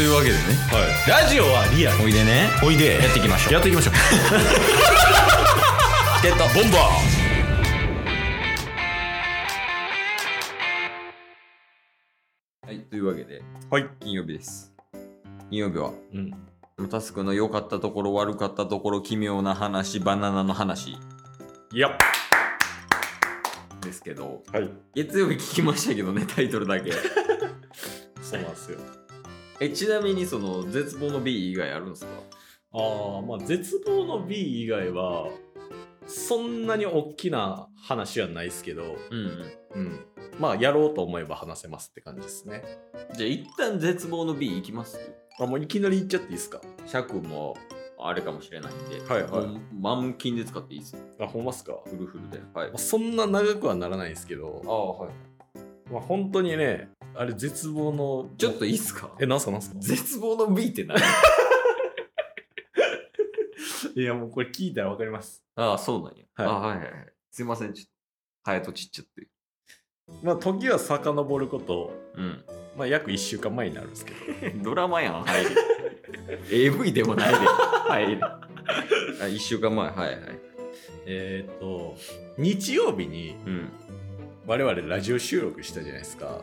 というわけでね。ラジオはリアル。おいでね。おいで。やっていきましょう。やっていきましょう。チケット。ボンバー。はいというわけではい。金曜日です。金曜日はうん。タスクの良かったところ悪かったところ奇妙な話バナナの話。いやですけどはい。月曜日聞きましたけどねタイトルだけ。そうなんですよえちなみにその絶望の B 以外あるんですか？ああまあ絶望の B 以外はそんなに大きな話はないですけどうんうん。うん。まあやろうと思えば話せますって感じですね。じゃあ一旦絶望の B いきます？あもういきなり言っちゃっていいですか？尺もあれかもしれないんで、はいはい。満金で使っていいですよ。あほんますか、フルフルで。はい。まあ、そんな長くはならないんですけど。ああはい。まあ本当にねあれ絶望のちょっといいっすか？えなんすか？なんすか？絶望の B って何？いやもうこれ聞いたらわかります。ああそうなんや、はい。あはいはいはい。すいませんちょっと早とちっちゃって。まあ時は遡ることうん。まあ約1週間前になるんですけど。ドラマやん入り。AV でもないで。入り。あ1週間前はいはい。えっと日曜日にうん。我々ラジオ収録したじゃないですか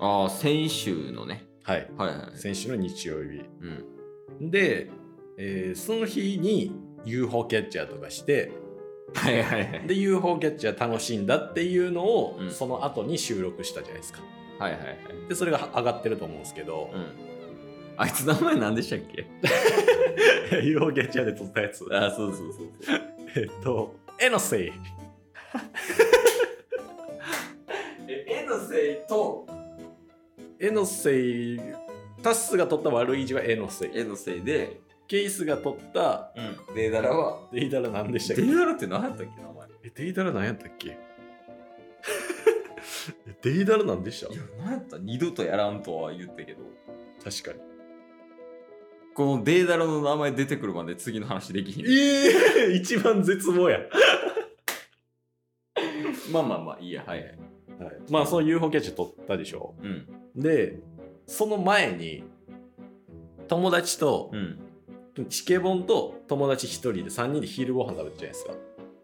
ああ先週のね。はい。はいはい先週の日曜日。うん。で、えーその日に UFO キャッチャーとかしてはいはいはい。で UFO キャッチャー楽しんだっていうのを、うん。その後に収録したじゃないですか。はいはいはい。でそれが上がってると思うんですけど、うん。あいつ名前何でしたっけ？UFO キャッチャーで撮ったやつ。あそうそうそうそう。えっとエノセイえ絵のせいとエノセイ。タスが撮った悪い字はエノセイ。絵のせいで、ケイスが撮ったうん、デーダラは？デイダラ何でしたっけ？デーダラって何やったっけ名前。えデイダラ何やったっけ？えデイダラ何 でした？いや何やった？二度とやらんとは言ったけど。確かに。このデーダラの名前出てくるまで次の話できひん。ええ一番絶望や、まあまあまあいいやはいはい。まあその UFO キャッチャー撮ったでしょ。うんでその前に友達とうん。チケボンと友達一人で3人で昼ご飯食べたじゃないですか。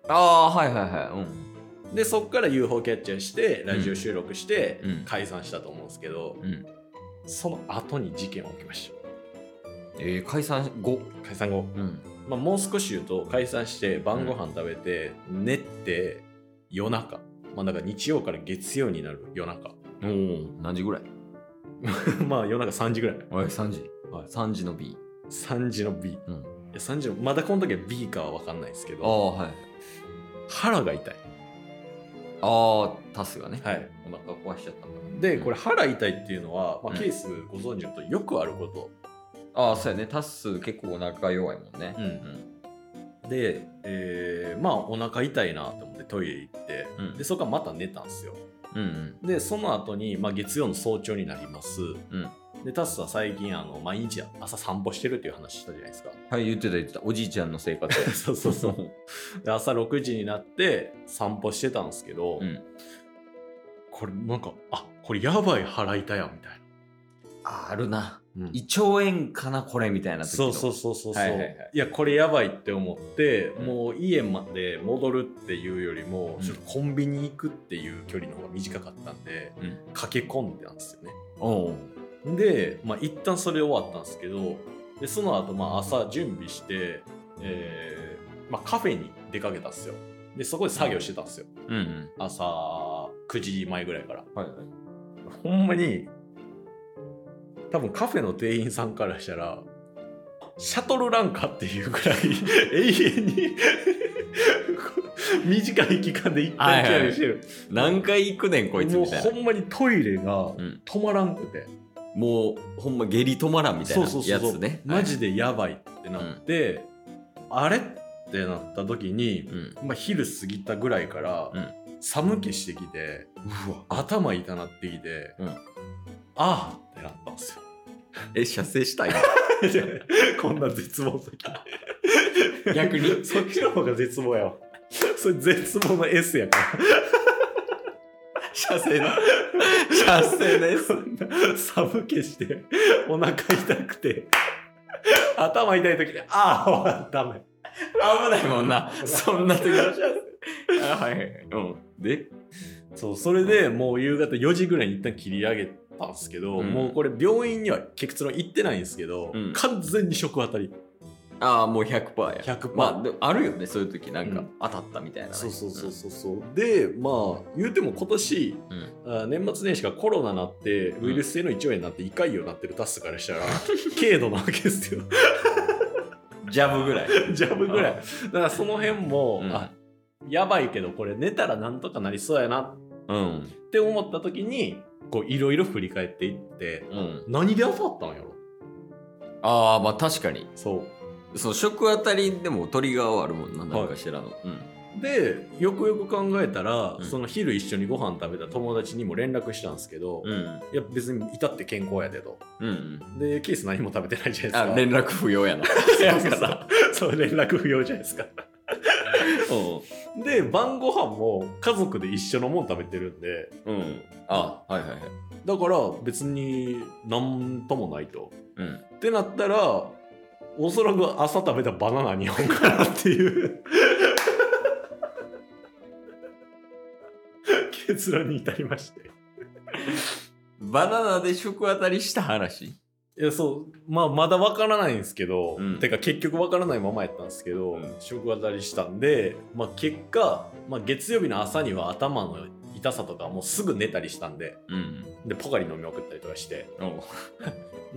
ああはいはいはい。うん。でそっから UFO キャッチャーしてラジオ収録してうん。解散したと思うんですけど、うん。その後に事件が起きましえー、解散後？た解散後、うん。まあ、もう少し言うと解散して晩ご飯食べて、寝て夜中。まあだから日曜から月曜になる夜中。おお何時ぐらい？まあ夜中3時ぐらい。おい3時？はい。3時の B 3時の B いうん。や3時のまだこの時は B かは分かんないですけあどあはい。腹が痛い。ああタスがね。はい。お腹壊しちゃったんだでこれ腹痛いっていうのは、まあ、うん。ケースご存知のとよくあること、ああそうやね。タス結構お腹弱いもんね。うん。で、えーまあお腹痛いなと思ってトイレ行って、うん。でそこからまた寝たんですようんうん。でその後に、まあ、月曜の早朝になります。うん。でタスは最近あの毎日朝散歩してるっていう話したじゃないですか。はい言ってた言ってた。おじいちゃんの生活。そうそうそう。で朝6時になって散歩してたんですけど、うん。これなんかあこれやばい腹痛やみたいああるな。な、胃腸炎かなこれみたいなそうそうそうそうそう、はいはいはい。いやこれやばいって思って、うん。もう家まで戻るっていうよりも、うん。ちょっとコンビニ行くっていう距離の方が短かったんでうん。駆け込んでたんですよね。おう。でまあ一旦それ終わったんですけどでその後まあ朝準備して、えーまあ、カフェに出かけたんですよ。でそこで作業してたんですよ。うんうん。朝9時前ぐらいから。はいはい。ほんまに多分カフェの店員さんからしたらシャトルランかっていうぐらい 永遠に 短い期間で一旦キャリしてる、何回行くねんこいつみたいな。ほんまにトイレがうん。止まらんくて、もうほんま下痢止まらんみたいなやつね。マジでやばいってなって、あれってなった時に、うん。まあ、昼過ぎたぐらいから、うん。寒気してきてうわ。頭痛なってきて、うん。ああってなったんですよ。え射精したい こんな絶望の時逆に？そっちの方が絶望やわ。それ絶望の S やから。射精の？射精のやつ寒気してお腹痛くて頭痛い時にああダメ。危ないもんな。そんな時の射はいはいはい。うん。で？そうそれでもう夕方4時ぐらいに一旦切り上げたんですけど、うん。もうこれ病院には結論行ってないんですけど、うん。完全に食当たり。ああもう100%や。100%まあでもあるよねそういう時なんかうん。当たったみたいなね。そうそうそうそうそう。でまあ言うても今年うん。あ年末年始がコロナなってウイルス性の胃腸炎になって胃潰瘍になってるタスからしたら 軽度なわけですよ。ジャブぐらい。ジャブぐらい。だからその辺も、うん。あやばいけどこれ寝たらなんとかなりそうやなうん。って思った時にこういろいろ振り返っていってうん。何で当たったんやろ？ああまあ確かに。そう。そう食当たりでもトリガーはあるもんな何かしらの、うん。でよくよく考えたら、うん。その昼一緒にご飯食べた友達にも連絡したんですけど、うん。いや別に至って健康やでと。うんでケース何も食べてないじゃないですか。あ連絡不要やな。そう連絡不要じゃないですかで晩ご飯も家族で一緒のもん食べてるんで。うん。うんあはいはいはい。だから別に何ともないと。うん。ってなったらおそらく朝食べたバナナ2本かなっていう。結論に至りまして。バナナで食当たりした話？いやそうまあまだわからないんですけど、うん。てか結局わからないままやったんですけど、うん。食当たりしたんで、まあ、結果、まあ、月曜日の朝には頭の痛さとかもうすぐ寝たりしたんでうん。でポカリ飲み送ったりとかして。お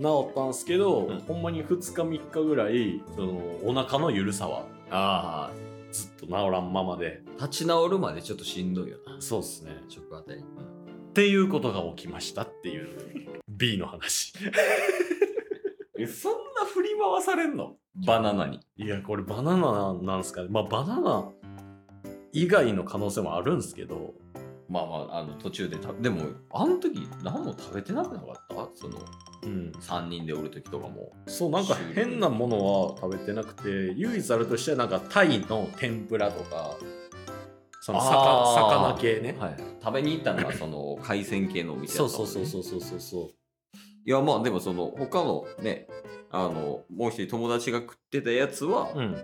治ったんですけど、うん。ほんまに2日3日ぐらいそのお腹の緩さはあずっと治らんままで。あ立ち直るまでちょっとしんどいよな。そうっすね。食当たり、っていうことが起きましたっていう。B の話えそんな振り回されんの？バナナに。いやこれバナナなんですかね。まあバナナ以外の可能性もあるんですけど。まあまああの途中で食べでもあの時何も食べてなくなかった？そのうん。3人でおる時とかも。そうなんか変なものは食べてなくて唯一あるとしてはなんかタイの天ぷらとかその魚魚系ね、はい、食べに行ったのがその海鮮系のお店だっね。そうそうそうそうそうそういやまあでもその他のねあのもう一人友達が食ってたやつは、うん。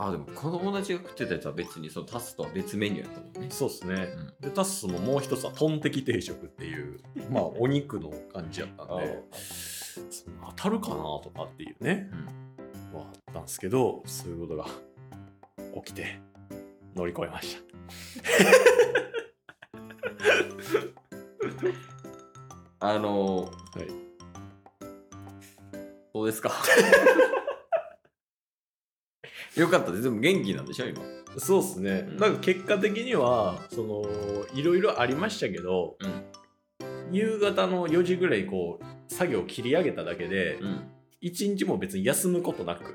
あでもこの友達が食ってたやつは別にそのタスとは別メニューやったもんね。そうですね。うん。でタスももう一つはトンテキ定食っていう まあお肉の感じやったんで当たるかなとかっていうね、はあったんですけどそういうことが起きて乗り越えました。あのですか？よかったです。でも元気なんでしょ今？そうですね、うん。なんか結果的にはそのいろいろありましたけど、うん。夕方の4時ぐらいこう作業を切り上げただけで、うん。一日も別に休むことなく。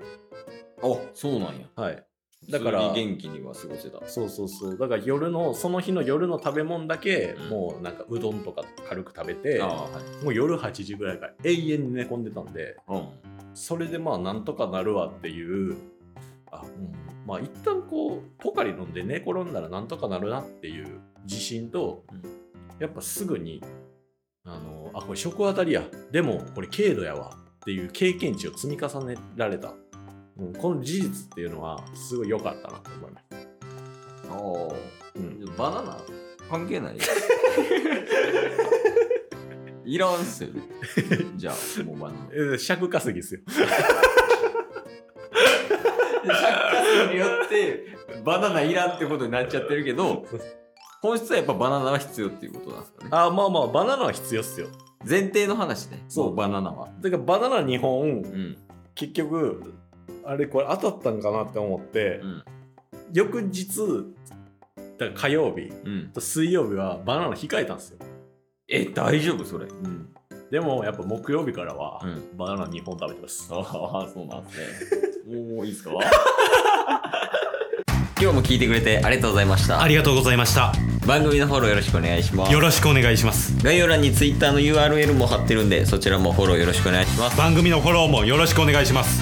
あそうなんや。はいだから元気には過ごせた。そうそうそう。だから夜のその日の夜の食べ物だけ、うん。もうなんかうどんとか軽く食べてはい。もう夜8時ぐらいから永遠に寝込んでたんでうん。それでまあなんとかなるわっていうあ、うん、まあ一旦こうポカリ飲んで寝転んだらなんとかなるなっていう自信と、うん。やっぱすぐにあのあこれ食当たりや。でもこれ軽度やわっていう経験値を積み重ねられた、うん、この事実っていうのはすごい良かったなと思います、あうん、あバナナ？関係ない いらんっすよ。ね じゃあもうバナナ。えー尺稼ぎですよ。によってバナナいらんってことになっちゃってるけど本質はやっぱバナナは必要っていうことなんですかね。あまあまあバナナは必要っすよ。前提の話ね。そう。もバナナは。だからバナナ2本うん。結局あれこれ当たったんかなって思って、うん翌日だから火曜日うん。と水曜日はバナナ控えたんですよ、え大丈夫？それ。でもやっぱ木曜日からはうん。バナナ2本食べてます、ああそうなんですね。もういいですか？今日も聞いてくれてありがとうございました。ありがとうございました。番組のフォローよろしくお願いします。よろしくお願いします。概要欄に Twitter の URL も貼ってるんでそちらもフォローよろしくお願いします。番組のフォローもよろしくお願いします